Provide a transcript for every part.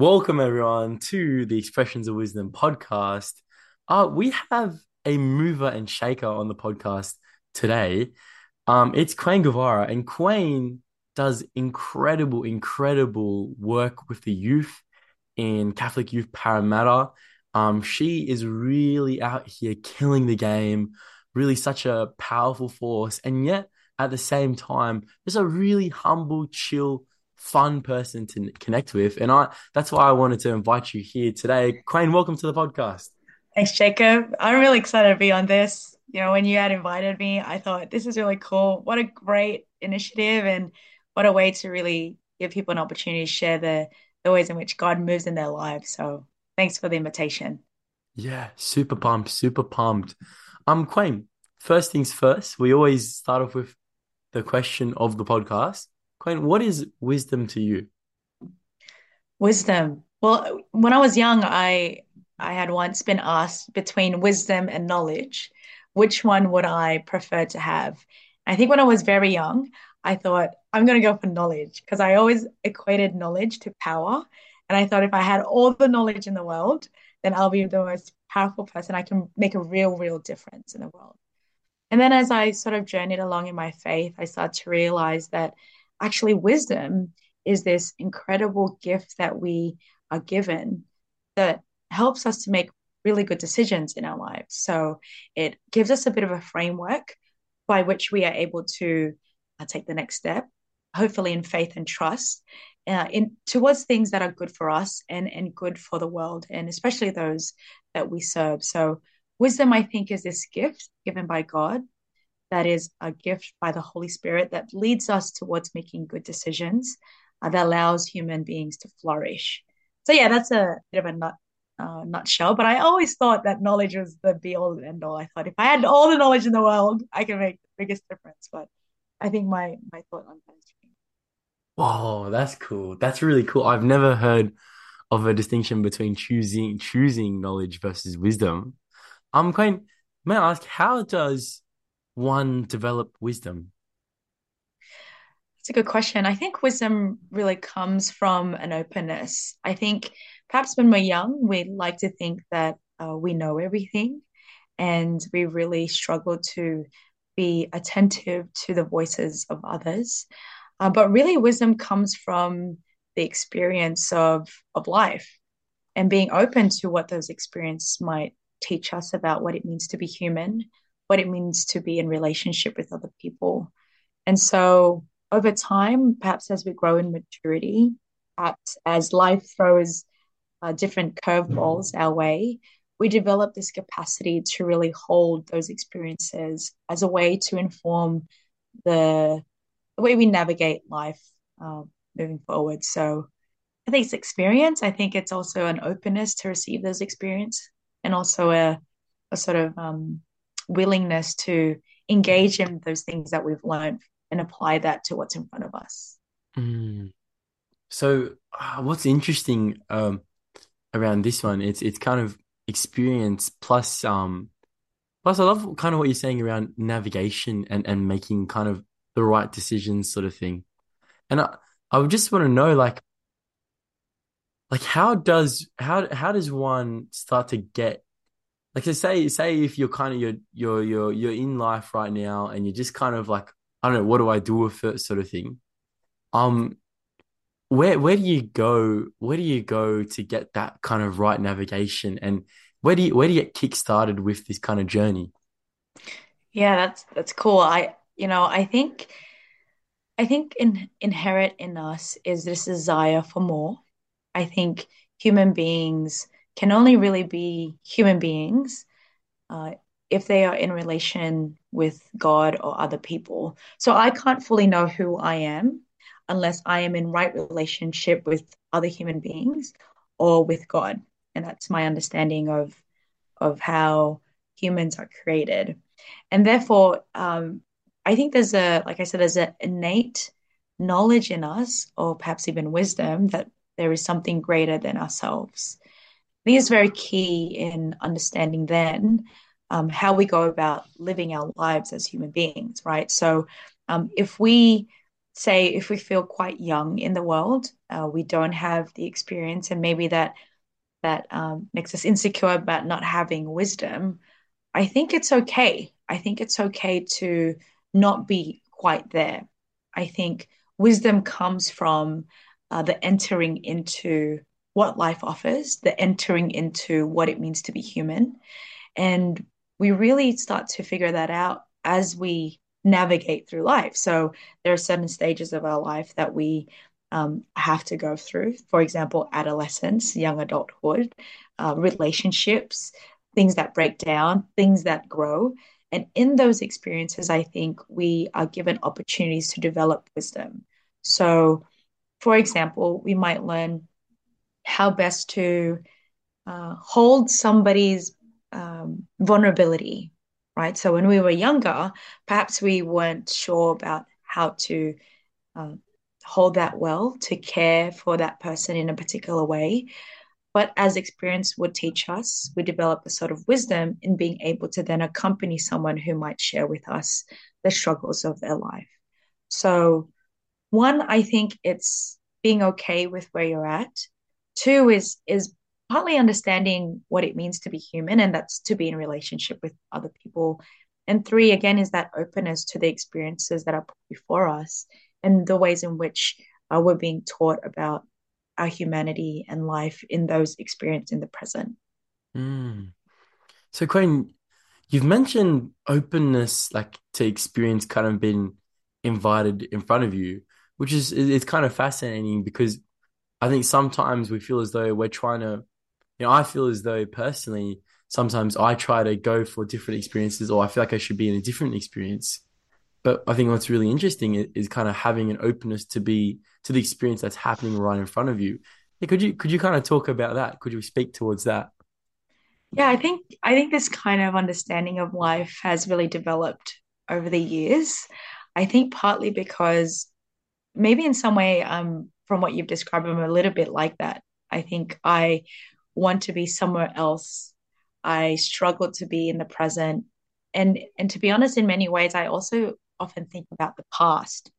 Welcome everyone to the Expressions of Wisdom podcast. Uh, we have a mover and shaker on the podcast today. Um, it's Qwayne Guevara, and Qwayne does incredible, incredible work with the youth in Catholic Youth Parramatta. Um, she is really out here killing the game, really such a powerful force, and yet at the same time, just a really humble, chill, fun person to connect with. And I that's why I wanted to invite you here today. Qwayne, welcome to the podcast. Thanks, Jacob. I'm really excited to be on this. You know, when you had invited me, I thought this is really cool. What a great initiative and what a way to really give people an opportunity to share the, the ways in which God moves in their lives. So thanks for the invitation. Yeah, super pumped, super pumped. Um, Qwayne, first things first, we always start off with the question of the podcast. What is wisdom to you? Wisdom. Well, when I was young, I I had once been asked between wisdom and knowledge, which one would I prefer to have? I think when I was very young, I thought I'm going to go for knowledge because I always equated knowledge to power. And I thought if I had all the knowledge in the world, then I'll be the most powerful person. I can make a real, real difference in the world. And then as I sort of journeyed along in my faith, I started to realize that actually wisdom is this incredible gift that we are given that helps us to make really good decisions in our lives. So it gives us a bit of a framework by which we are able to uh, take the next step, hopefully in faith and trust, uh, in towards things that are good for us and and good for the world, and especially those that we serve. So wisdom, I think, is this gift given by God that is a gift by the Holy Spirit that leads us towards making good decisions uh, that allows human beings to flourish. So yeah, that's a bit of a nut, uh, nutshell. But I always thought that knowledge was the be all and end all. I thought if I had all the knowledge in the world, I could make the biggest difference. But I think my my thought on that is Oh, that's cool. That's really cool. I've never heard of a distinction between choosing choosing knowledge versus wisdom. I'm going, may I ask, how does one develop wisdom? It's a good question. I think wisdom really comes from an openness. I think perhaps when we're young, we like to think that uh, we know everything, and we really struggle to be attentive to the voices of others. Uh, but really, wisdom comes from the experience of of life and being open to what those experiences might teach us about what it means to be human, what it means to be in relationship with other people. And so over time, perhaps as we grow in maturity, perhaps as life throws uh, different curveballs our way, we develop this capacity to really hold those experiences as a way to inform the, the way we navigate life uh, moving forward. So I think it's experience. I think it's also an openness to receive those experiences and also a, a sort of um, willingness to engage in those things that we've learned and apply that to what's in front of us. Mm. So, uh, what's interesting um, around this one? It's it's kind of experience plus um plus I love kind of what you're saying around navigation and and making kind of the right decisions, sort of thing. And I I would just want to know like like how does how how does one start to get like to say say if you're kind of you're you're you're you're in life right now and you're just kind of like I don't know, what do I do with it, sort of thing. Um, where where do you go? Where do you go to get that kind of right navigation, and where do you where do you get kick started with this kind of journey? Yeah, that's that's cool. I you know I think I think in, inherent in us is this desire for more. I think human beings can only really be human beings uh, if they are in relation with God or other people. So I can't fully know who I am unless I am in right relationship with other human beings or with God. And that's my understanding of of how humans are created. And therefore, um, I think there's a, like I said, there's an innate knowledge in us, or perhaps even wisdom, that there is something greater than ourselves. I think it's very key in understanding then um, how we go about living our lives as human beings, right? So um, if we say if we feel quite young in the world, uh, we don't have the experience, and maybe that that um, makes us insecure about not having wisdom. I think it's okay. I think it's okay to not be quite there. I think wisdom comes from uh, the entering into what life offers, the entering into what it means to be human. And we really start to figure that out as we navigate through life. So there are certain stages of our life that we um, have to go through. For example, adolescence, young adulthood, uh, relationships, things that break down, things that grow. And in those experiences, I think we are given opportunities to develop wisdom. So, for example, we might learn how best to uh, hold somebody's um, vulnerability, right? So, when we were younger, perhaps we weren't sure about how to uh, hold that well, to care for that person in a particular way. But as experience would teach us, we develop a sort of wisdom in being able to then accompany someone who might share with us the struggles of their life. So, one, I think it's being okay with where you're at. Two is is partly understanding what it means to be human, and that's to be in relationship with other people. And three, again, is that openness to the experiences that are put before us and the ways in which uh, we're being taught about our humanity and life in those experiences in the present. Mm. So, Qwayne, you've mentioned openness, like to experience, kind of being invited in front of you, which is it's kind of fascinating because I think sometimes we feel as though we're trying to, you know, I feel as though personally sometimes I try to go for different experiences, or I feel like I should be in a different experience. But I think what's really interesting is, kind of having an openness to be to the experience that's happening right in front of you. Could you could you kind of talk about that? Could you speak towards that? Yeah, I think I think this kind of understanding of life has really developed over the years. I think partly because maybe in some way, um, from what you've described, I'm a little bit like that. I think I want to be somewhere else. I struggle to be in the present. And and to be honest, in many ways, I also often think about the past.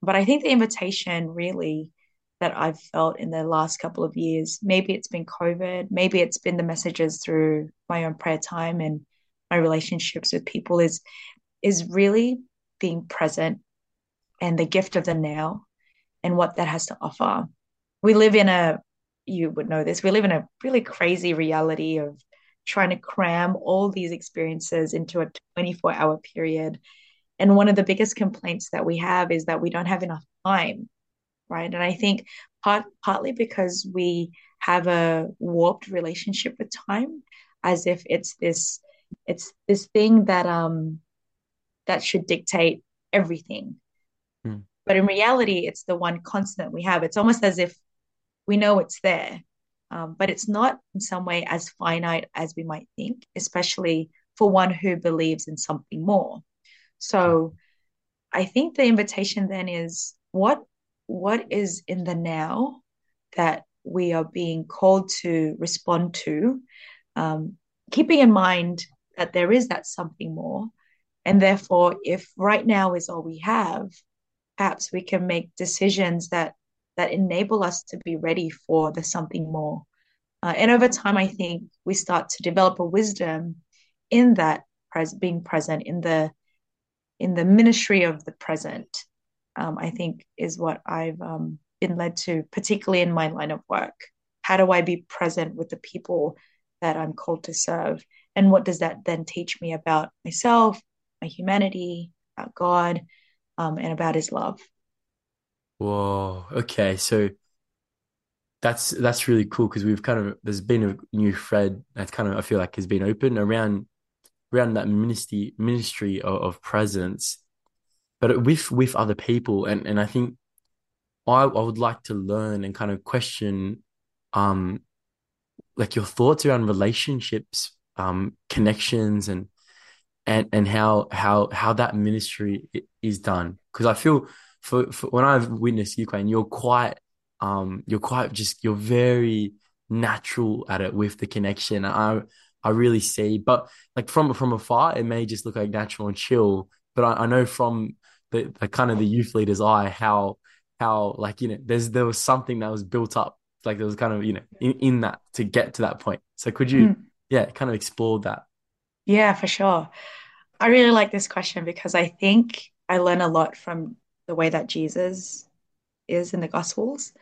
But I think the invitation really that I've felt in the last couple of years, maybe it's been COVID, maybe it's been the messages through my own prayer time and my relationships with people is is really being present and the gift of the now and what that has to offer. We live in a you would know this, we live in a really crazy reality of trying to cram all these experiences into a 24 hour period and one of the biggest complaints that we have is that we don't have enough time, right? And I think part, partly because we have a warped relationship with time, as if it's this it's this thing that um that should dictate everything. But in reality, it's the one constant we have. It's almost as if we know it's there, um, but it's not in some way as finite as we might think, especially for one who believes in something more. So I think the invitation then is what what is in the now that we are being called to respond to, um, keeping in mind that there is that something more. And therefore, if right now is all we have, perhaps we can make decisions that that enable us to be ready for the something more. Uh, and over time, I think we start to develop a wisdom in that pres- being present in the in the ministry of the present, um, I think is what I've um, been led to, particularly in my line of work. How do I be present with the people that I'm called to serve? And what does that then teach me about myself, my humanity, about God, um, and about His love? Whoa. Okay. So that's that's really cool because we've kind of there's been a new thread that's kind of I feel like has been open around around that ministry ministry of, of presence, but with with other people. And and I think I I would like to learn and kind of question, um, like your thoughts around relationships, um, connections, and and and how how how that ministry is done. Because I feel for, for when I've witnessed you, and you're quite um you're quite just you're very natural at it with the connection. I I really see. But like from from afar, it may just look like natural and chill. But I, I know from the, the kind of the youth leader's eye how how like you know there's there was something that was built up like there was kind of you know in, in that to get to that point so could you Mm. yeah kind of explore that Yeah, for sure. I really like this question because I think I learn a lot from the way that Jesus is in the Gospels.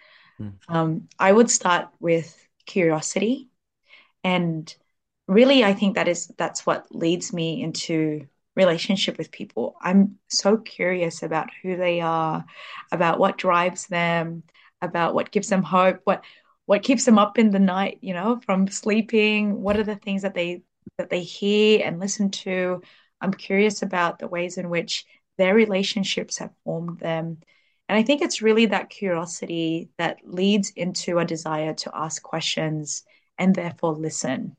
Mm. Um, I would start with curiosity, and really, I think that is that's what leads me into relationship with people. I'm so curious about who they are, about what drives them, about what gives them hope, what what keeps them up in the night, you know, from sleeping. What are the things that they that they hear and listen to? I'm curious about the ways in which their relationships have formed them. And I think it's really that curiosity that leads into a desire to ask questions and therefore listen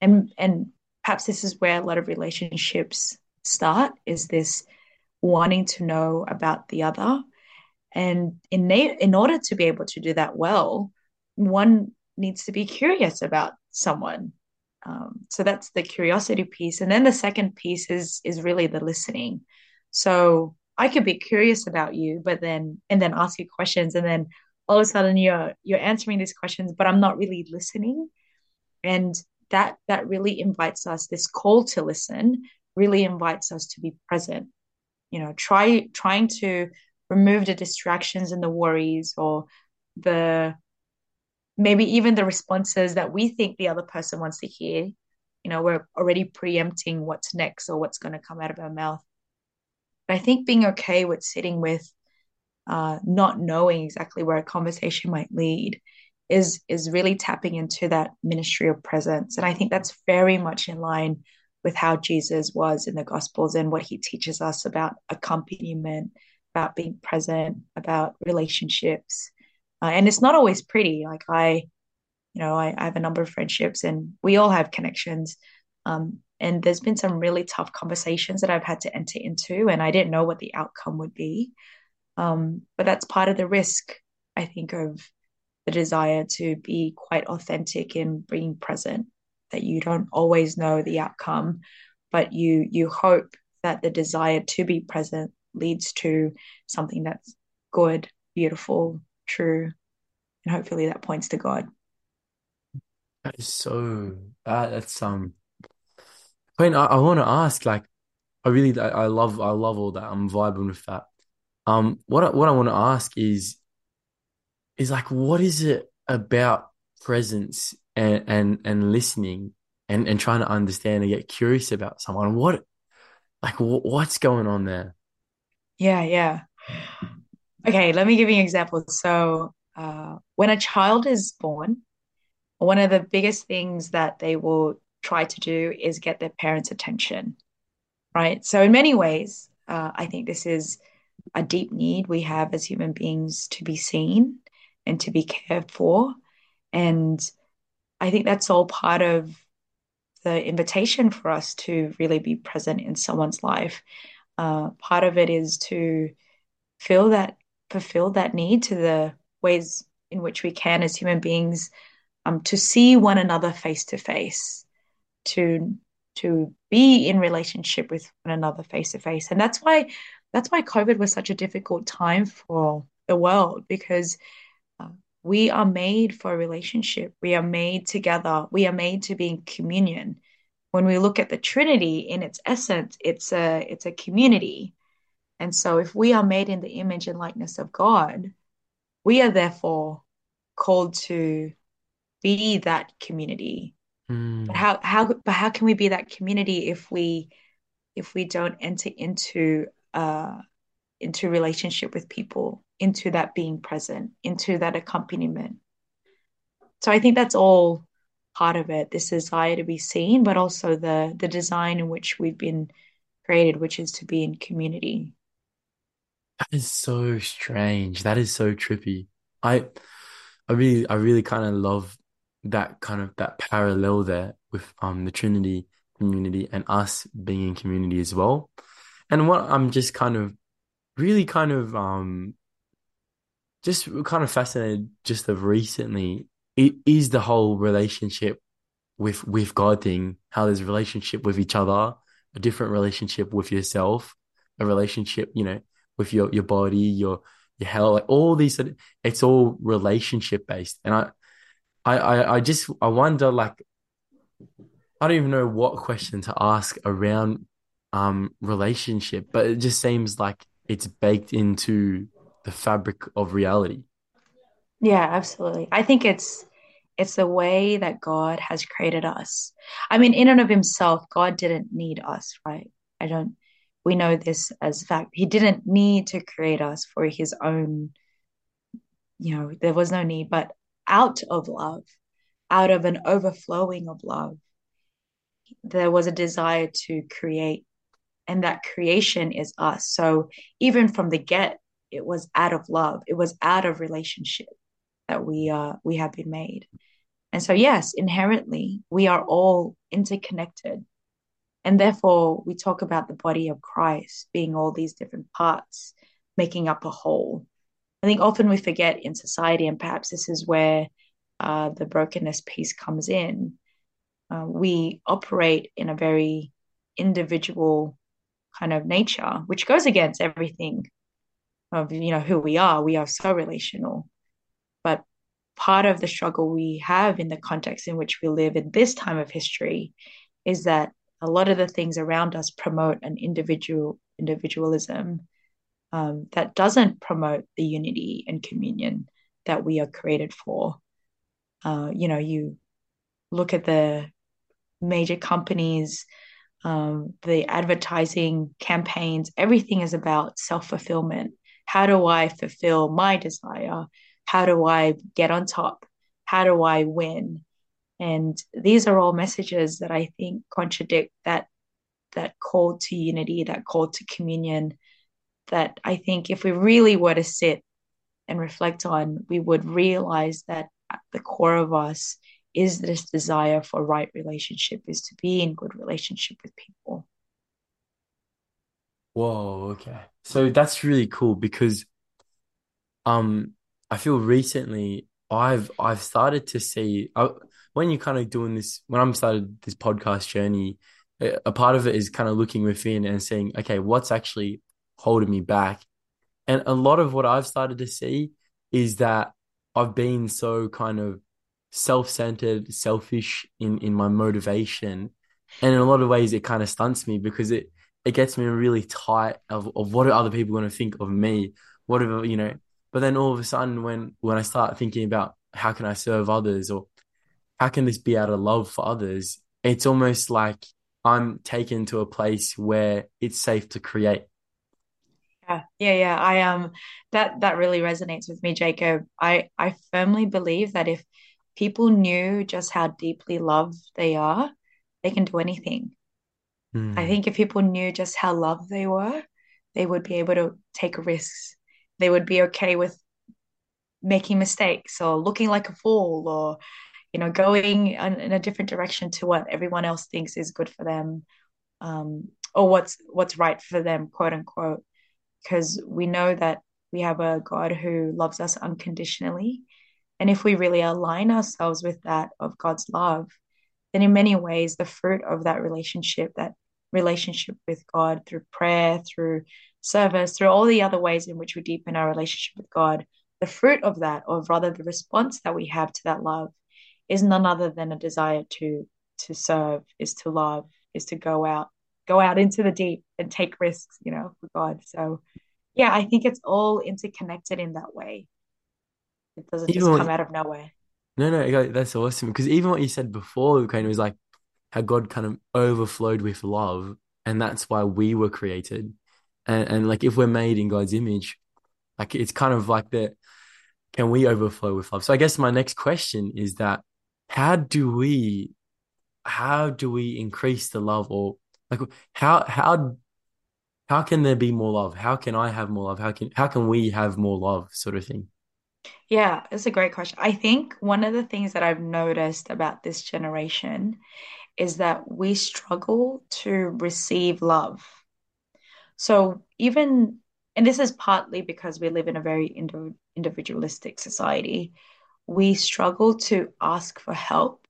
and and perhaps this is where a lot of relationships start is this wanting to know about the other and in in order to be able to do that well one needs to be curious about someone um, so that's the curiosity piece. And then the second piece is is really the listening. So i could be curious about you but then and then ask you questions. And then all of a sudden you're you're answering these questions but i'm not really listening. And that that really invites us this call to listen really invites us to be present. You know try trying to remove the distractions and the worries or the maybe even the responses that we think the other person wants to hear. You know we're already preempting what's next or what's going to come out of our mouth. But i think being okay with sitting with uh, not knowing exactly where a conversation might lead is is really tapping into that ministry of presence. And i think that's very much in line with how jesus was in the gospels and what he teaches us about accompaniment about being present about relationships uh, and it's not always pretty. Like i you know I, I have a number of friendships and we all have connections. Um, and there's been some really tough conversations that i've had to enter into and i didn't know what the outcome would be. Um, but that's part of the risk, I think, of the desire to be quite authentic in being present, that you don't always know the outcome, but you you hope that the desire to be present leads to something that's good, beautiful, true, and hopefully that points to God. that is so uh, that's um Qwayne, I, I want to ask like I really I, I love I love all that. I'm vibing with that. Um what I, what I want to ask is is like what is it about presence and and and listening and and trying to understand and get curious about someone? What like wh- what's going on there? Yeah, yeah. Okay, let me give you an example. So, uh, when a child is born, one of the biggest things that they will try to do is get their parents' attention, right? So, in many ways, uh, I think this is a deep need we have as human beings to be seen and to be cared for. And I think that's all part of the invitation for us to really be present in someone's life. Uh, part of it is to feel that, fulfill that need to the ways in which we can as human beings um, to see one another face to face, to to be in relationship with one another face to face, and that's why that's why COVID was such a difficult time for the world because uh, we are made for a relationship. We are made together. We are made to be in communion. When we look at the Trinity in its essence, it's a it's a community. And so if we are made in the image and likeness of God, we are therefore called to be that community. But Hmm. how how but how can we be that community if we if we don't enter into uh into relationship with people, into that being present, into that accompaniment? So I think that's all part of it, this desire to be seen, but also the the design in which we've been created, which is to be in community. That is so strange. That is so trippy. I I really I really kind of love that kind of that parallel there with um the Trinity community and us being in community as well. And what I'm just kind of really kind of um just kind of fascinated just of recently it is the whole relationship with with God thing, how there's relationship with each other, a different relationship with yourself, a relationship, you know, with your your body, your your health, like all these. It's all relationship based, and I, I, I, I just I wonder like I don't even know what question to ask around um relationship, but it just seems like it's baked into the fabric of reality. Yeah, absolutely. I think it's it's the way that God has created us. I mean, in and of himself, God didn't need us, right? I don't we know this as fact. He didn't need to create us for his own, you know, there was no need, but out of love, out of an overflowing of love, there was a desire to create, and that creation is us. So even from the get, it was out of love, it was out of relationship that we uh we have been made. And so yes, inherently we are all interconnected. And therefore we talk about the body of Christ being all these different parts making up a whole. I think often we forget in society, and perhaps this is where uh, the brokenness piece comes in. Uh, we operate in a very individual kind of nature, which goes against everything of you know who we are. We are so relational, but part of the struggle we have in the context in which we live in this time of history is that a lot of the things around us promote an individual individualism um, that doesn't promote the unity and communion that we are created for. Uh, you know, you look at the major companies, um, the advertising campaigns, everything is about self fulfillment. How do I fulfill my desire? How do I get on top? How do I win? And these are all messages that I think contradict that that call to unity, that call to communion. That I think if we really were to sit and reflect on, we would realize that at the core of us is this desire for right relationship, is to be in good relationship with people. Whoa, okay. So that's really cool because um I feel recently I've I've started to see when you're kind of doing this when I'm started this podcast journey, a part of it is kind of looking within and saying, okay, what's actually holding me back? And a lot of what I've started to see is that I've been so kind of self-centered, selfish in in my motivation, and in a lot of ways, it kind of stunts me because it it gets me really tight of, of what are other people going to think of me? Whatever you know. But then all of a sudden, when when I start thinking about how can I serve others or how can this be out of love for others, it's almost like I'm taken to a place where it's safe to create. Yeah, yeah, yeah. I um that that really resonates with me, Jacob. I I firmly believe that if people knew just how deeply loved they are, they can do anything. I Mm. think if people knew just how loved they were, they would be able to take risks. They would be okay with making mistakes or looking like a fool or, you know, going in, in a different direction to what everyone else thinks is good for them, um, or what's what's right for them, quote unquote. Because we know that we have a God who loves us unconditionally. And if we really align ourselves with that of God's love, then in many ways, the fruit of that relationship, that relationship with God through prayer, through service, through all the other ways in which we deepen our relationship with God, the fruit of that, or rather the response that we have to that love, is none other than a desire to to serve, is to love, is to go out, go out into the deep and take risks, you know, for God. So yeah, I think it's all interconnected in that way. It doesn't Even just what, come out of nowhere. no, no, that's awesome because even what you said before, kind of was like how God kind of overflowed with love, and that's why we were created. And and like if we're made in God's image, like it's kind of like that. Can we overflow with love? So I guess my next question is that how do we how do we increase the love or like how how how can there be more love? How can I have more love? How can how can we have more love sort of thing? Yeah, it's a great question. I think one of the things that I've noticed about this generation is that we struggle to receive love. So even, and this is partly because we live in a very indi- individualistic society, we struggle to ask for help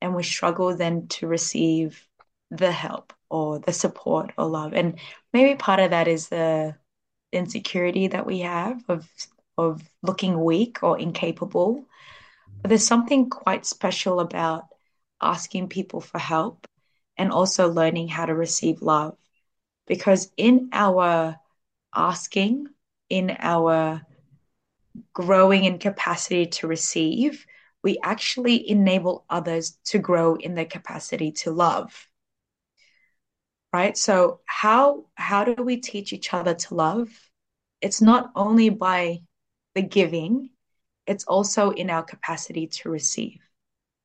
and we struggle then to receive the help or the support or love. And maybe part of that is the insecurity that we have of of looking weak or incapable. But there's something quite special about asking people for help and also learning how to receive love. Because in our asking, in our growing in capacity to receive, we actually enable others to grow in their capacity to love. Right? So how how do we teach each other to love? It's not only by the giving, it's also in our capacity to receive.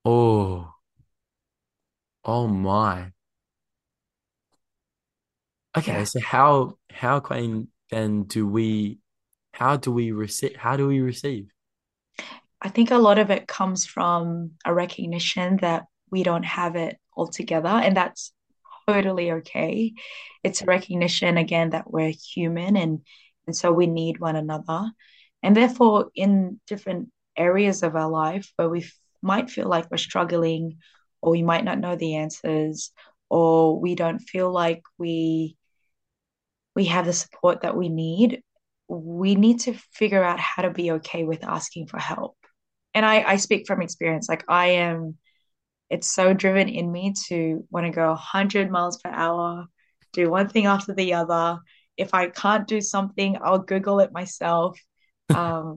Oh, oh my. Okay, Yeah. so how how Qwayne then do we how do we receive how do we receive? I think a lot of it comes from a recognition that we don't have it all together, and that's totally okay. It's a recognition again that we're human and and so we need one another. And therefore, in different areas of our life where we f- might feel like we're struggling, or we might not know the answers, or we don't feel like we we have the support that we need, we need to figure out how to be okay with asking for help. And I, I speak from experience. Like I am, it's so driven in me to want to go 100 miles per hour, do one thing after the other. If I can't do something, I'll Google it myself. Um,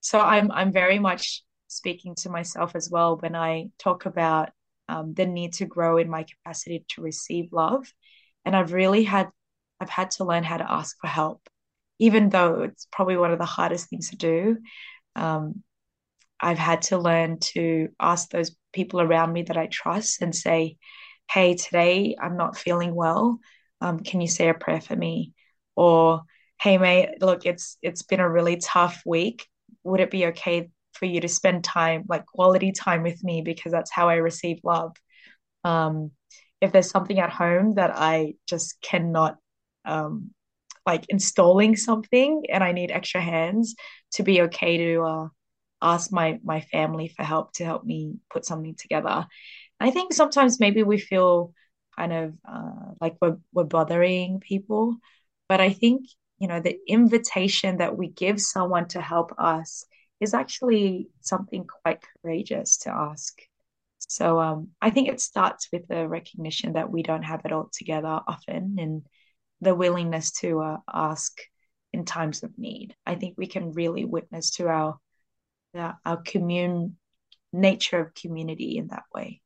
so I'm I'm very much speaking to myself as well when I talk about um, the need to grow in my capacity to receive love. And I've really had I've had to learn how to ask for help, even though it's probably one of the hardest things to do. Um, I've had to learn to ask those people around me that I trust and say, "Hey, today I'm not feeling well. Um, can you say a prayer for me?" Or, "Hey, mate, look, it's it's been a really tough week. Would it be okay for you to spend time, like quality time with me, because that's how I receive love." Um, if there's something at home that I just cannot um, like installing something and I need extra hands to be okay to uh, ask my my family for help to help me put something together. I think sometimes maybe we feel kind of uh, like we're we're bothering people, but I think you know the invitation that we give someone to help us is actually something quite courageous to ask. So um, I think it starts with the recognition that we don't have it all together often, and the willingness to uh, ask in times of need. I think we can really witness to our our, commune nature of community in that way.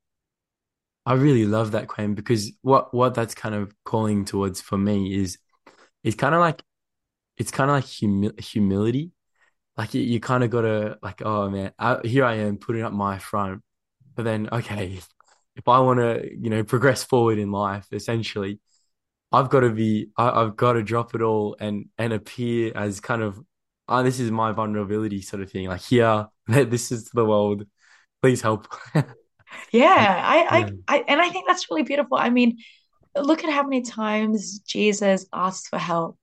I really love that claim because what what that's kind of calling towards for me is it's kind of like it's kind of like humi humility. Like you, you kind of gotta like, oh man, I, here I am putting up my front, but then okay, if I want to, you know, progress forward in life, essentially, I've got to be, I, I've got to drop it all and and appear as kind of, oh, this is my vulnerability sort of thing. Like here, this is the world. Please help. Yeah, I, I, I, and I think that's really beautiful. I mean, look at how many times Jesus asked for help.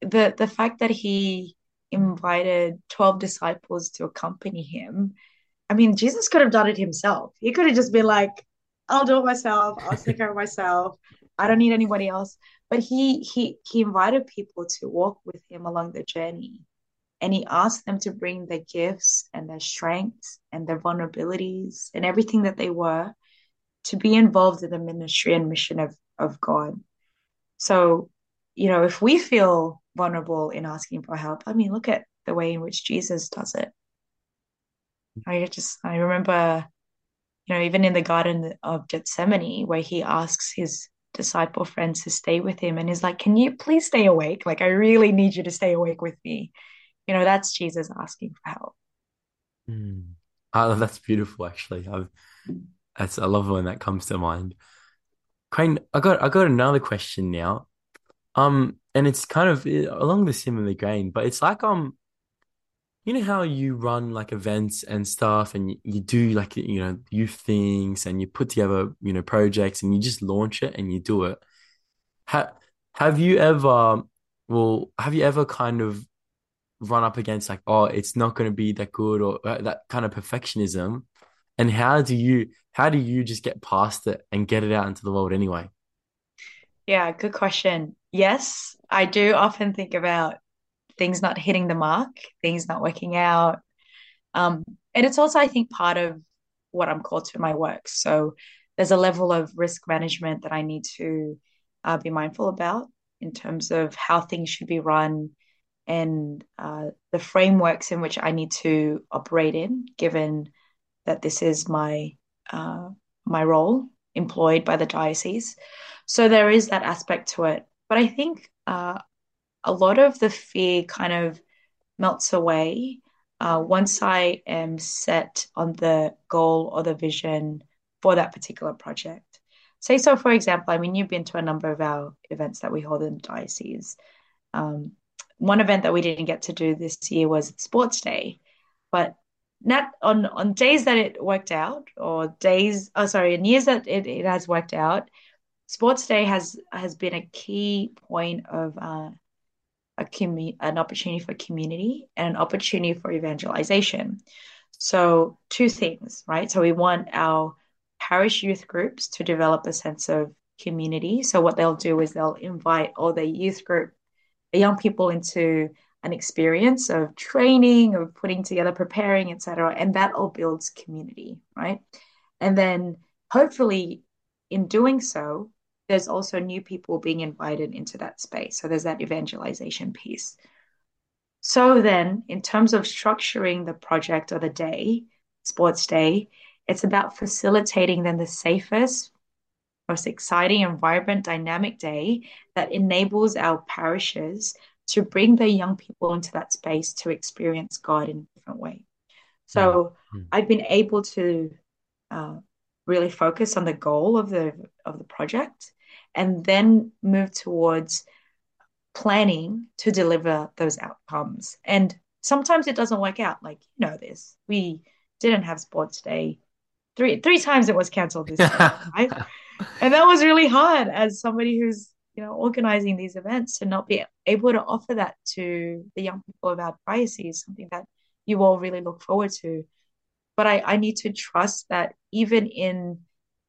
The the fact that he invited 12 disciples to accompany him. I mean, Jesus could have done it himself. He could have just been like, I'll do it myself. I'll take care of myself. I don't need anybody else. But he he he invited people to walk with him along the journey. And he asked them to bring their gifts and their strengths and their vulnerabilities and everything that they were to be involved in the ministry and mission of, of God. So, you know, if we feel vulnerable in asking for help, I mean, look at the way in which Jesus does it. I just, I remember, you know, even in the Garden of Gethsemane, where he asks his disciple friends to stay with him and he's like, Can you please stay awake? Like, I really need you to stay awake with me. You know, that's Jesus asking for help. Mm. Oh, that's beautiful, actually. I've, that's I love when that comes to mind. Qwayne, I got I got another question now. Um, and it's kind of eh, along the similar grain, but it's like um, you know how you run like events and stuff, and you, do like you know youth things, and you put together you know projects, and you just launch it and you do it. Have have you ever, well, have you ever kind of run up against like, oh, it's not going to be that good, or uh, that kind of perfectionism? And how do you how do you just get past it and get it out into the world anyway? Yeah, good question. Yes, I do often think about things not hitting the mark, things not working out. Um, and it's also, I think, part of what I'm called to my work. So there's a level of risk management that I need to uh, be mindful about in terms of how things should be run and uh, the frameworks in which I need to operate in, given that this is my uh, my role employed by the diocese. So there is that aspect to it. But I think uh, a lot of the fear kind of melts away uh, once I am set on the goal or the vision for that particular project. Say so, for example, I mean, you've been to a number of our events that we hold in the diocese. Um, one event that we didn't get to do this year was Sports Day, but not on on days that it worked out or days oh sorry in years that it, it has worked out sports day has has been a key point of uh, a commu- an opportunity for community and an opportunity for evangelization so two things right so we want our parish youth groups to develop a sense of community so what they'll do is they'll invite all the youth group the young people into an experience of training, of putting together, preparing, etc. And that all builds community, right? And then hopefully in doing so, there's also new people being invited into that space. So there's that evangelization piece. So then, in terms of structuring the project or the day, sports day, it's about facilitating then the safest, most exciting and vibrant dynamic day that enables our parishes to bring their young people into that space to experience God in a different way. So mm-hmm. I've been able to uh, really focus on the goal of the of the project, and then move towards planning to deliver those outcomes. And sometimes it doesn't work out. Like you know this, we didn't have sports day. Three three times it was cancelled this year, right? And that was really hard as somebody who's you know, organizing these events to not be able to offer that to the young people of our diocese, something that you all really look forward to. But I, I need to trust that even in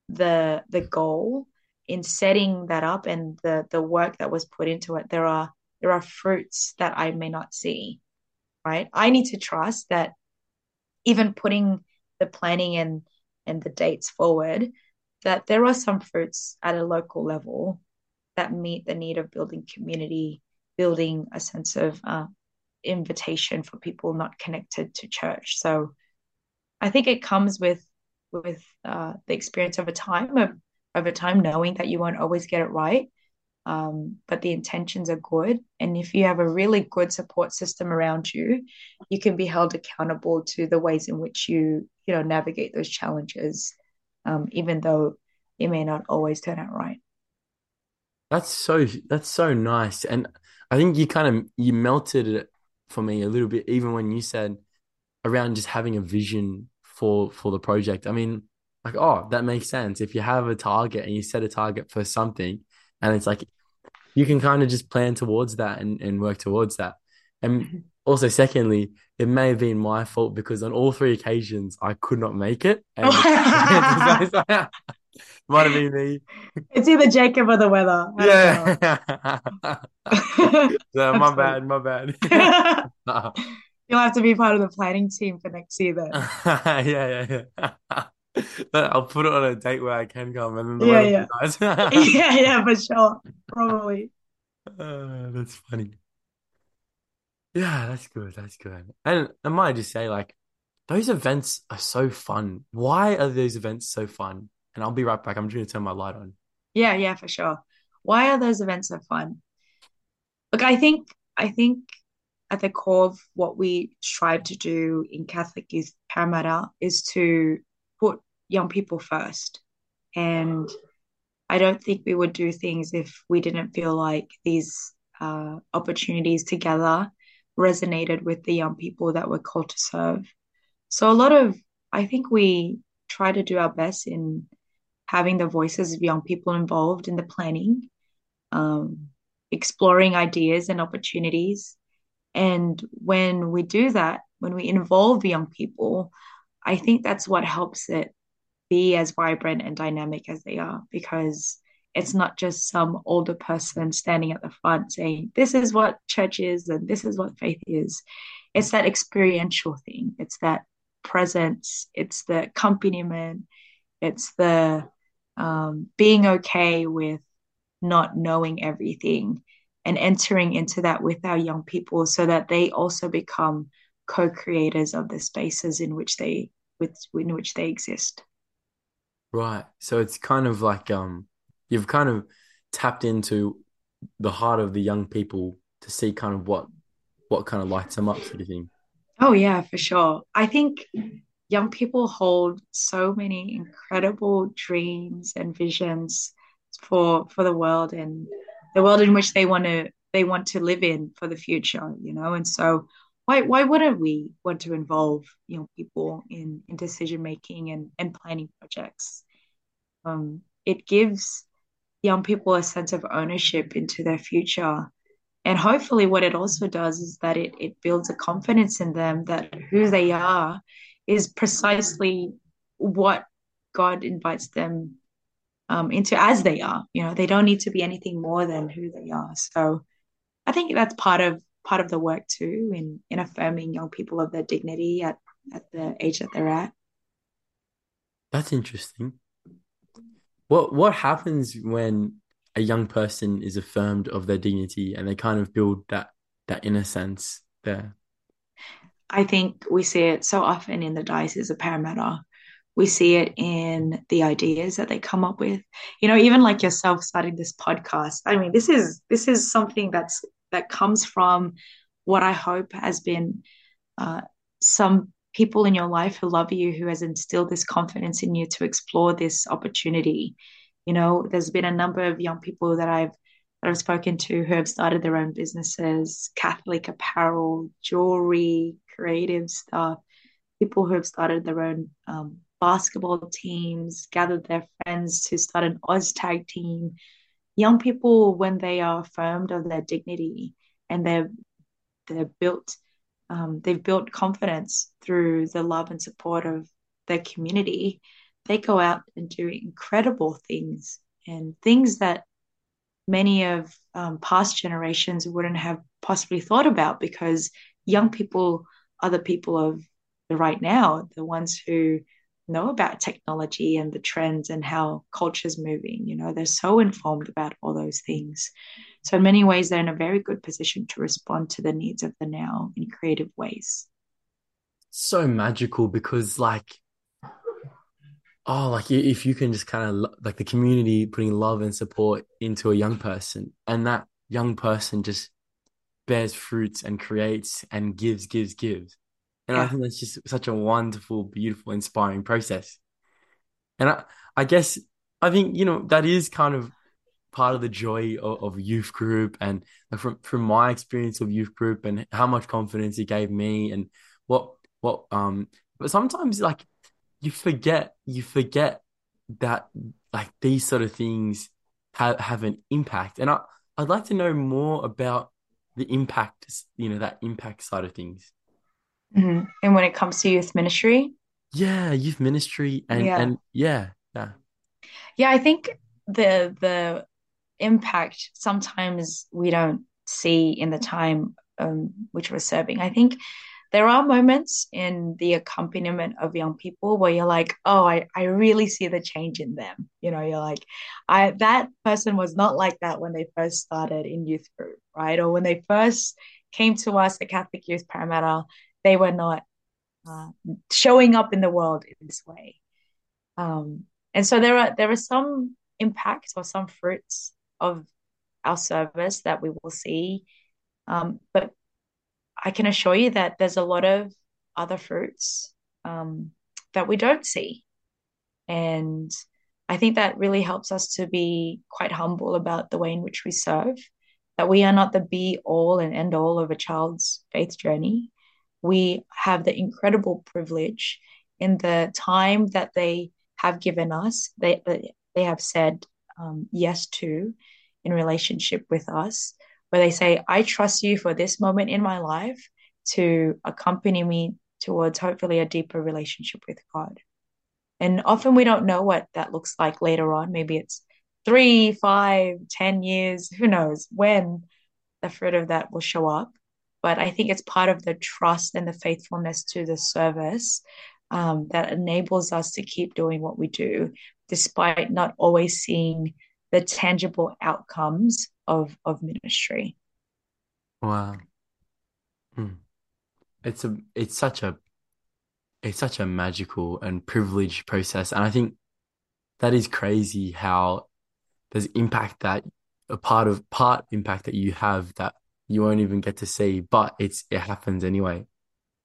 the the goal, in setting that up and the the work that was put into it, there are there are fruits that I may not see. Right. I need to trust that even putting the planning and and the dates forward, that there are some fruits at a local level that meet the need of building community, building a sense of uh, invitation for people not connected to church. So I think it comes with with uh, the experience over time of over time knowing that you won't always get it right. Um, but the intentions are good. And if you have a really good support system around you, you can be held accountable to the ways in which you, you know, navigate those challenges, um, even though it may not always turn out right. That's so that's so nice. And I think you kind of you melted it for me a little bit, even when you said around just having a vision for for the project. I mean, like, oh, that makes sense. If you have a target and you set a target for something, and it's like you can kind of just plan towards that and, and work towards that. And also, secondly, it may have been my fault because on all three occasions I could not make it. And Might have been me. It's either Jacob or the weather. Yeah. so, my bad, my bad. You'll have to be part of the planning team for next year then. yeah, yeah, yeah. I'll put it on a date where I can come and then the yeah, yeah. yeah, yeah, for sure. Probably. Uh, that's funny. Yeah, that's good. That's good. And I might just say, like, those events are so fun. Why are those events so fun? and I'll be right back. I'm just going to turn my light on. Yeah, yeah, for sure. Why are those events so fun? Look, I think I think at the core of what we strive to do in Catholic Youth Parramatta is to young people first. And I don't think we would do things if we didn't feel like these uh, opportunities together resonated with the young people that we're called to serve. So a lot of I think we try to do our best in having the voices of young people involved in the planning, um, exploring ideas and opportunities. And when we do that, when we involve young people, I think that's what helps it be as vibrant and dynamic as they are because it's not just some older person standing at the front saying, this is what church is and this is what faith is. It's that experiential thing, it's that presence, it's the accompaniment, it's the um, being okay with not knowing everything and entering into that with our young people so that they also become co-creators of the spaces in which they with in which they exist. Right. So it's kind of like um you've kind of tapped into the heart of the young people to see kind of what what kind of lights them up sort of thing. Oh yeah, for sure. I think young people hold so many incredible dreams and visions for for the world and the world in which they want to they want to live in for the future, you know. And so why why wouldn't we want to involve young people in in decision making and and planning projects? Um, it gives young people a sense of ownership into their future. And hopefully, what it also does is that it, it builds a confidence in them that who they are is precisely what God invites them um, into as they are. You know, they don't need to be anything more than who they are. So I think that's part of part of the work too in in affirming young people of their dignity at at the age that they're at. That's interesting. What what happens when a young person is affirmed of their dignity and they kind of build that that inner sense there? I think we see it so often in the diocese of Parramatta. We see it in the ideas that they come up with. You know, even like yourself starting this podcast. I mean, this is this is something that's that comes from what I hope has been uh, some people in your life who love you, who has instilled this confidence in you to explore this opportunity. You know, there's been a number of young people that I've that I've spoken to who have started their own businesses, Catholic apparel, jewelry, creative stuff, people who have started their own um, basketball teams, gathered their friends to start an Oz tag team. Young people, when they are affirmed of their dignity and they're they're built um, they've built confidence through the love and support of their community, they go out and do incredible things and things that many of um, past generations wouldn't have possibly thought about because young people are the people of the right now, the ones who know about technology and the trends and how culture's moving. You know, they're so informed about all those things. So, in many ways, they're in a very good position to respond to the needs of the now in creative ways. So magical because, like, oh, like if you can just kind of like the community putting love and support into a young person, and that young person just bears fruits and creates and gives, gives, gives and yeah. I think that's just such a wonderful, beautiful, inspiring process. And I, I guess I think, you know, that is kind of part of the joy of, of youth group and from from my experience of youth group and how much confidence it gave me and what what um but sometimes like you forget you forget that like these sort of things have have an impact and I I'd like to know more about the impact you know that impact side of things Mm-hmm. And when it comes to youth ministry, yeah, youth ministry, and yeah. and yeah, yeah, yeah. I think the the impact sometimes we don't see in the time um, which we're serving. I think there are moments in the accompaniment of young people where you're like, oh, I, I really see the change in them. You know, you're like, I that person was not like that when they first started in youth group, right? Or when they first came to us at Catholic Youth Parramatta, they were not uh, showing up in the world in this way. Um, and so there are there are some impacts or some fruits of our service that we will see, um, but I can assure you that there's a lot of other fruits um, that we don't see, and I think that really helps us to be quite humble about the way in which we serve. That we are not the be all and end all of a child's faith journey, we have the incredible privilege in the time that they have given us, they, they have said um, yes to in relationship with us, where they say, I trust you for this moment in my life to accompany me towards hopefully a deeper relationship with God. And often we don't know what that looks like later on. Maybe it's three, five, ten years, who knows when the fruit of that will show up. But I think it's part of the trust and the faithfulness to the service um, that enables us to keep doing what we do, despite not always seeing the tangible outcomes of of ministry. Wow. Mm. It's a it's such a it's such a magical and privileged process. And I think that is crazy how there's impact that a part of part impact that you have that you won't even get to see, but it's it happens anyway.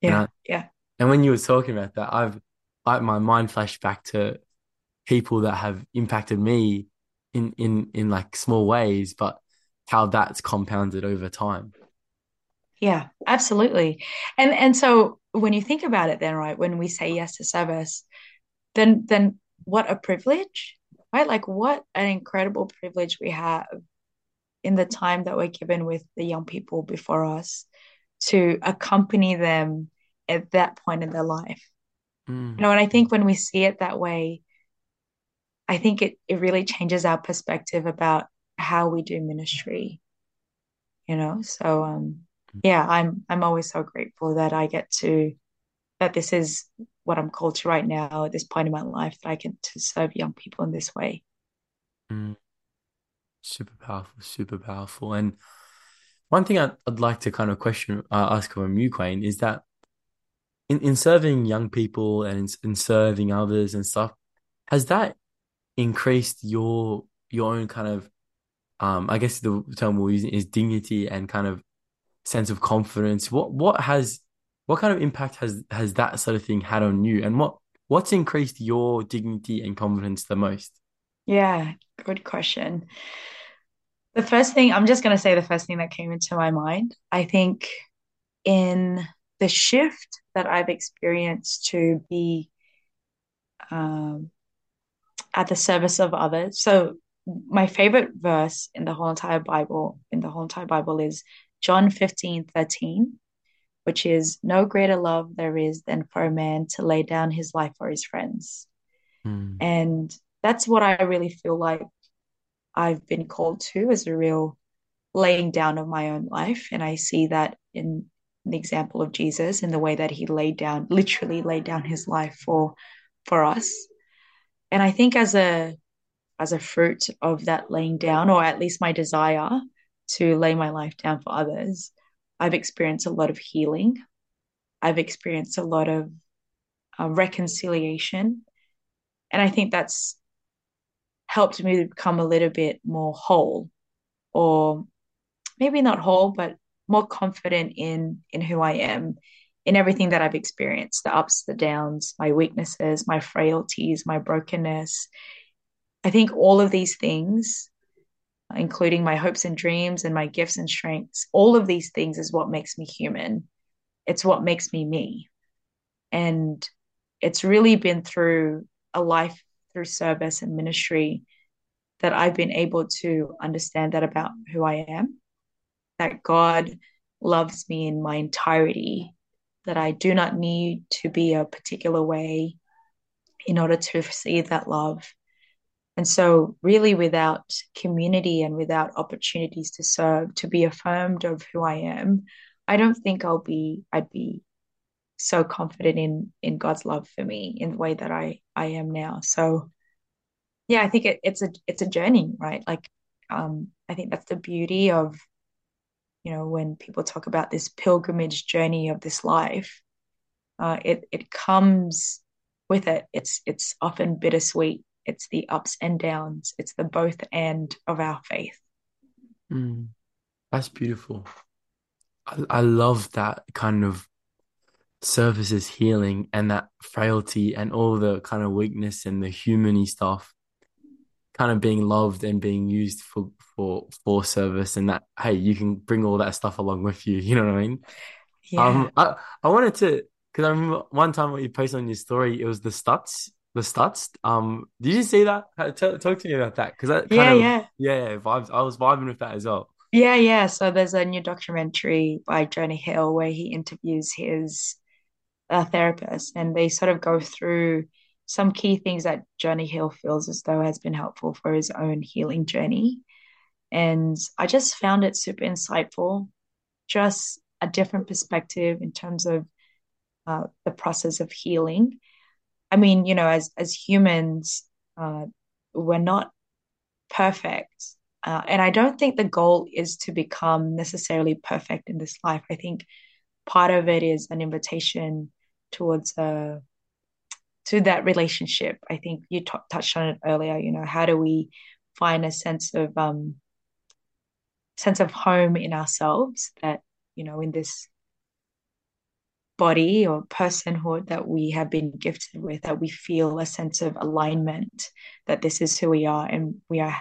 And Yeah, I, yeah, and when you were talking about that, I've I, my mind flashed back to people that have impacted me in in in like small ways, but how that's compounded over time. yeah, absolutely. And and so when you think about it then, right, when we say yes to service, then then what a privilege, right? Like what an incredible privilege we have in the time that we're given with the young people before us to accompany them at that point in their life. You Mm, know, and I think when we see it that way, I think it it really changes our perspective about how we do ministry, you know? So um yeah, I'm I'm always so grateful that I get to that this is what I'm called to right now at this point in my life that I can to serve young people in this way. mm. Super powerful, super powerful. And one thing I'd, I'd like to kind of question, uh, ask from you, Qwayne, is that in, in serving young people and in, in serving others and stuff, has that increased your your own kind of um I guess the term we're using is dignity and kind of sense of confidence. What what has what kind of impact has has that sort of thing had on you? And what what's increased your dignity and confidence the most? Yeah, good question. The first thing, I'm just going to say the first thing that came into my mind. I think in the shift that I've experienced to be um, at the service of others. So, my favorite verse in the whole entire Bible, in the whole entire Bible, is John 15 13, which is no greater love there is than for a man to lay down his life for his friends. Mm, And that's what I really feel like I've been called to as a real laying down of my own life. And I see that in the example of Jesus in the way that he laid down, literally laid down his life for for us. And I think as a as a fruit of that laying down, or at least my desire to lay my life down for others, I've experienced a lot of healing. I've experienced a lot of uh, reconciliation. And I think that's helped me to become a little bit more whole or maybe not whole, but more confident in in who I am, in everything that I've experienced, the ups, the downs, my weaknesses, my frailties, my brokenness. I think all of these things, including my hopes and dreams and my gifts and strengths, all of these things is what makes me human. It's what makes me me. And it's really been through a life through service and ministry that I've been able to understand that about who I am that God loves me in my entirety, that I do not need to be a particular way in order to receive that love. And so, really, without community and without opportunities to serve, to be affirmed of who I am, I don't think I'll be, I'd be so confident in in God's love for me in the way that I I am now. So yeah, I think it, it's a it's a journey, right? Like um I think that's the beauty of you know, when people talk about this pilgrimage journey of this life, uh, it it comes with it. It's it's often bittersweet. It's the ups and downs. It's the both and of our faith. mm. That's beautiful. I, I love that kind of services healing and that frailty and all the kind of weakness and the humany stuff kind of being loved and being used for for for service and that hey you can bring all that stuff along with you you know what I mean Yeah. um I I wanted to because I remember one time what you posted on your story it was the Stutz the Stutz um did you see that Uh, talk to me about that because that kind Yeah, of yeah. yeah, yeah vibes I was vibing with that as well Yeah, yeah. So there's a new documentary by Jonah Hill where he interviews his uh, therapist and they sort of go through some key things that Jonah Hill feels as though has been helpful for his own healing journey. And I just found it super insightful, just a different perspective in terms of uh, the process of healing. I mean, you know, as as humans, uh, we're not perfect. Uh, and I don't think the goal is to become necessarily perfect in this life. I think part of it is an invitation towards uh, to that relationship. I think you t- touched on it earlier. You know, how do we find a sense of um, sense of home in ourselves that you know in this body or personhood that we have been gifted with that we feel a sense of alignment that this is who we are and we are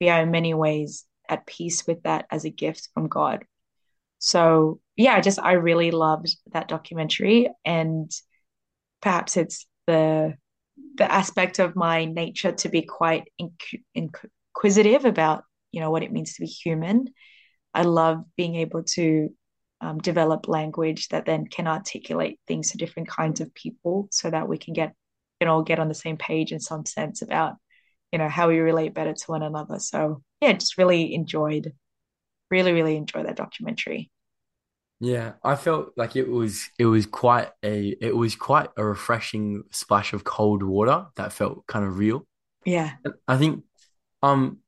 we are in many ways at peace with that as a gift from God. So yeah, I just I really loved that documentary, and perhaps it's the the aspect of my nature to be quite inquisitive about you know what it means to be human. I love being able to um, develop language that then can articulate things to different kinds of people, so that we can get can all get on the same page in some sense about you know how we relate better to one another so yeah just really enjoyed really really enjoyed that documentary yeah i felt like it was it was quite a it was quite a refreshing splash of cold water that felt kind of real yeah i think um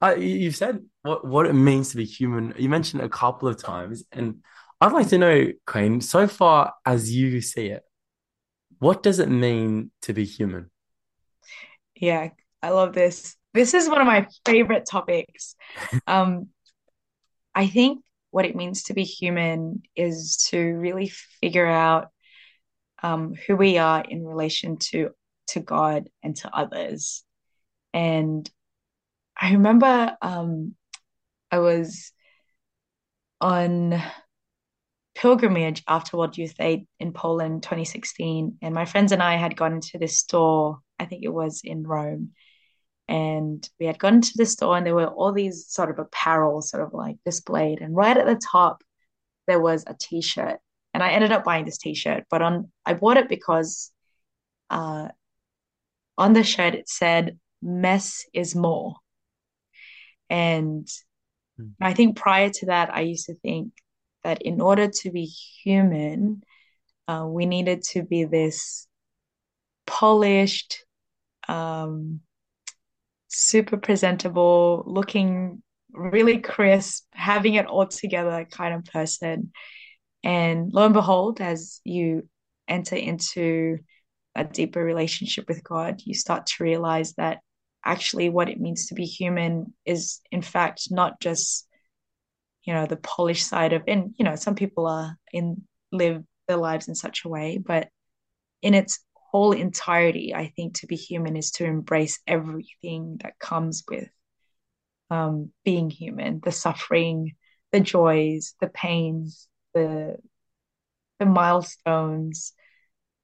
I, you've said what what it means to be human you mentioned a couple of times and i'd like to know Qwayne so far as you see it what does it mean to be human yeah I love this. This is one of my favorite topics. Um, I think what it means to be human is to really figure out um, who we are in relation to to God and to others. And I remember um, I was on pilgrimage after World Youth Day in Poland 2016, and my friends and I had gone to this store. I think it was in Rome, and we had gone to the store and there were all these sort of apparel sort of like displayed. And right at the top there was a t-shirt. And i ended up buying this t-shirt but on i bought it because uh, on the shirt it said mess is more. And hmm. i think prior to that i used to think that in order to be human uh, we needed to be this polished um, super presentable, looking really crisp, having it all together kind of person. And lo and behold, as you enter into a deeper relationship with God, you start to realize that actually what it means to be human is, in fact, not just you know the polished side of and you know some people are in live their lives in such a way but in its whole entirety, I think to be human is to embrace everything that comes with um, being human, the suffering, the joys, the pains, the the milestones,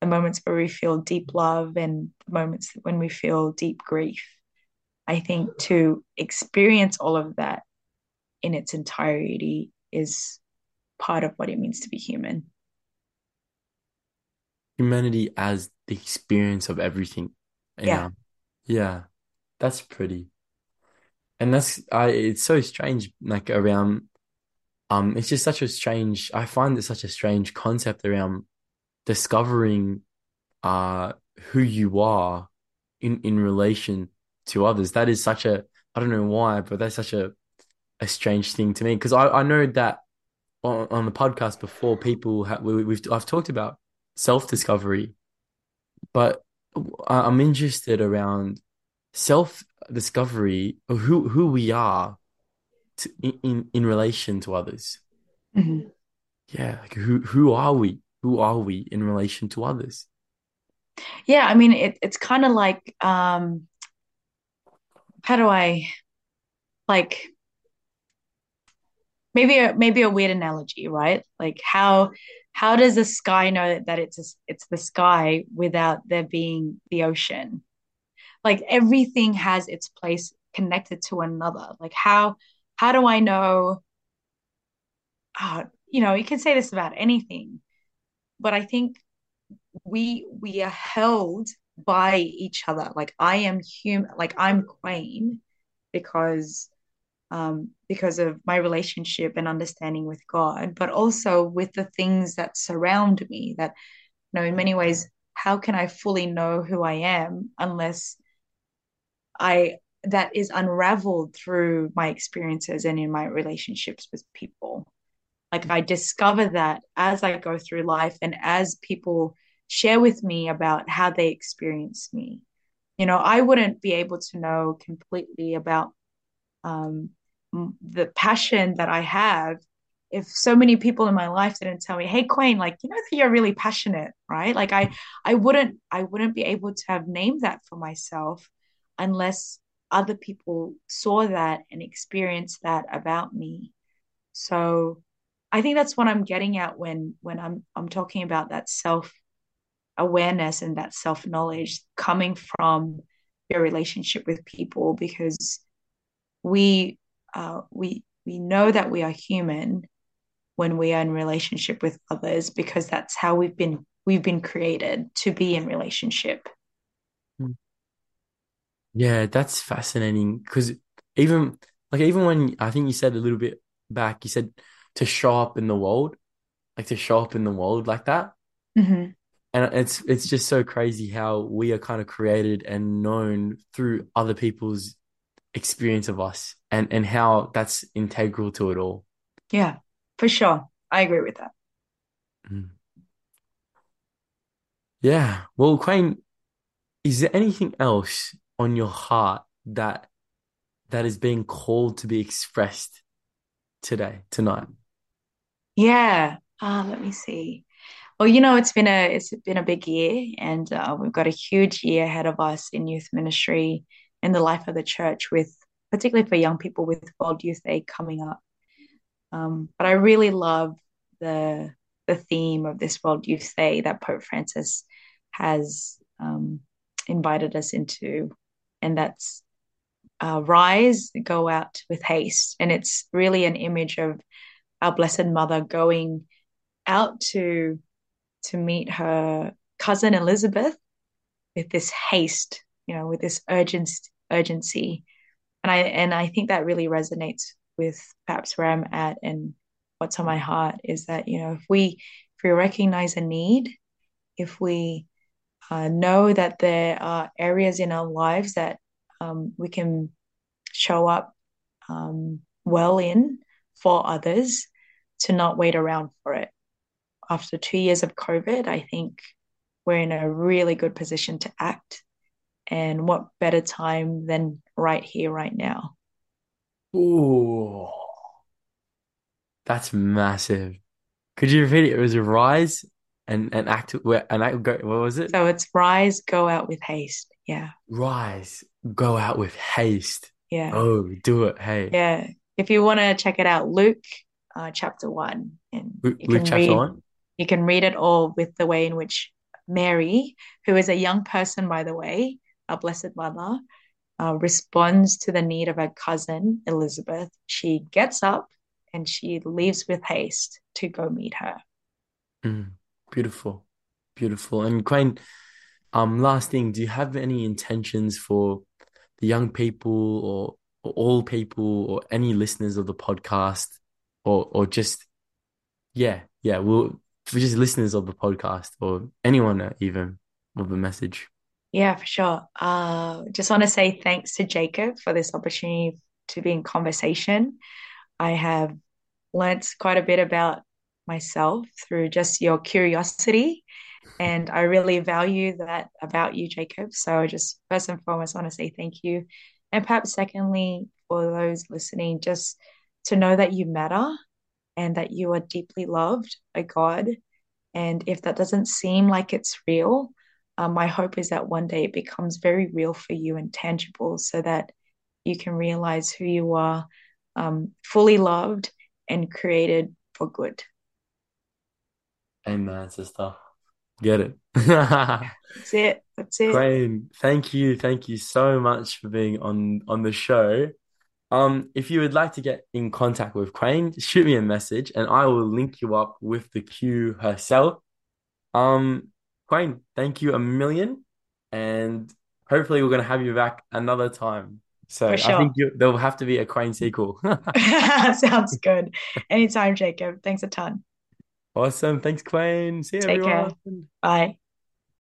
the moments where we feel deep love and the moments when we feel deep grief. I think to experience all of that in its entirety is part of what it means to be human humanity as the experience of everything. Yeah. yeah. That's pretty. And that's I it's so strange, like around um it's just such a strange I find it such a strange concept around discovering uh who you are in in relation to others. That is such a I don't know why, but that's such a a strange thing to me because I, I know that on, on the podcast before people have we, we've I've talked about self discovery, but I'm interested around self discovery who who we are to, in in relation to others. Mm-hmm. Yeah, like who who are we? Who are we in relation to others? Yeah, I mean it, it's kind of like um how do I like maybe a, maybe a weird analogy, right? Like how how does the sky know that it's it's the sky without there being the ocean? Like everything has its place connected to another. Like how how do I know? Uh, you know, you can say this about anything, but I think we we are held by each other. Like I am human, like I'm Qwayne because um, because of my relationship and understanding with God, but also with the things that surround me. That, you know, in many ways, how can I fully know who I am unless I that is unraveled through my experiences and in my relationships with people. Like I discover that as I go through life and as people share with me about how they experience me. You know, I wouldn't be able to know completely about um, the passion that I have if so many people in my life didn't tell me, "Hey, Qwayne, like you know that you're really passionate, right?" Like I, I wouldn't, I wouldn't be able to have named that for myself unless other people saw that and experienced that about me. So, I think that's what I'm getting at when when I'm I'm talking about that self awareness and that self knowledge coming from your relationship with people because we uh, we we know that we are human when we are in relationship with others because that's how we've been we've been created to be in relationship. Yeah, that's fascinating because even like even when I think you said a little bit back, you said to show up in the world, like to show up in the world like that. Mm-hmm. And it's it's just so crazy how we are kind of created and known through other people's experience of us and and how that's integral to it all. Yeah, for sure. I agree with that. Mm. Yeah. Well, Qwayne, is there anything else on your heart that that is being called to be expressed today, tonight? Yeah. Uh, let me see. Well, you know, it's been a it's been a big year, and uh, we've got a huge year ahead of us in youth ministry in the life of the church, with particularly for young people with World Youth Day coming up. Um, but I really love the the theme of this World Youth Day that Pope Francis has um, invited us into, and that's uh, rise, go out with haste, and it's really an image of our Blessed Mother going out to to meet her cousin Elizabeth with this haste, you know, with this urgency, urgency, and I and I think that really resonates with perhaps where I'm at and what's on my heart is that you know if we if we recognize a need, if we uh, know that there are areas in our lives that um, we can show up um, well in for others, to not wait around for it. After two years of COVID, I think we're in a really good position to act. And what better time than right here, right now? Ooh, that's massive. Could you repeat it? It was a rise and and act where and act go what was it? So it's rise, go out with haste. Yeah. Rise, go out with haste. Yeah. Oh, do it. Hey. Yeah. If you want to check it out, Luke uh, chapter one, and Luke can chapter read one. you can read it all with the way in which Mary, who is a young person, by the way, a blessed mother, uh, responds to the need of her cousin Elizabeth. She gets up and she leaves with haste to go meet her. Mm, beautiful, beautiful. And Qwayne, um, last thing, do you have any intentions for the young people or, or all people or any listeners of the podcast or or just yeah, yeah, well, for just listeners of the podcast or anyone even with a message? Yeah, for sure. Uh, just want to say thanks to Jacob for this opportunity to be in conversation. I have learnt quite a bit about myself through just your curiosity. And I really value that about you, Jacob. So, just first and foremost, want to say thank you. And perhaps, secondly, for those listening, just to know that you matter and that you are deeply loved by God. And if that doesn't seem like it's real, um, my hope is that one day it becomes very real for you and tangible so that you can realize who you are um, fully loved and created for good. Amen, sister. Get it. That's it. That's it. Qwayne, thank you, thank you so much for being on on the show. Um, if you would like to get in contact with Qwayne, shoot me a message and I will link you up with the Q herself. Um, Qwayne, thank you a million. And hopefully we're gonna have you back another time. So For I think you, there'll have to be a Qwayne sequel. Sounds good. Anytime, Jacob. Thanks a ton. Awesome. Thanks, Qwayne. See you, Take care. everyone. Bye.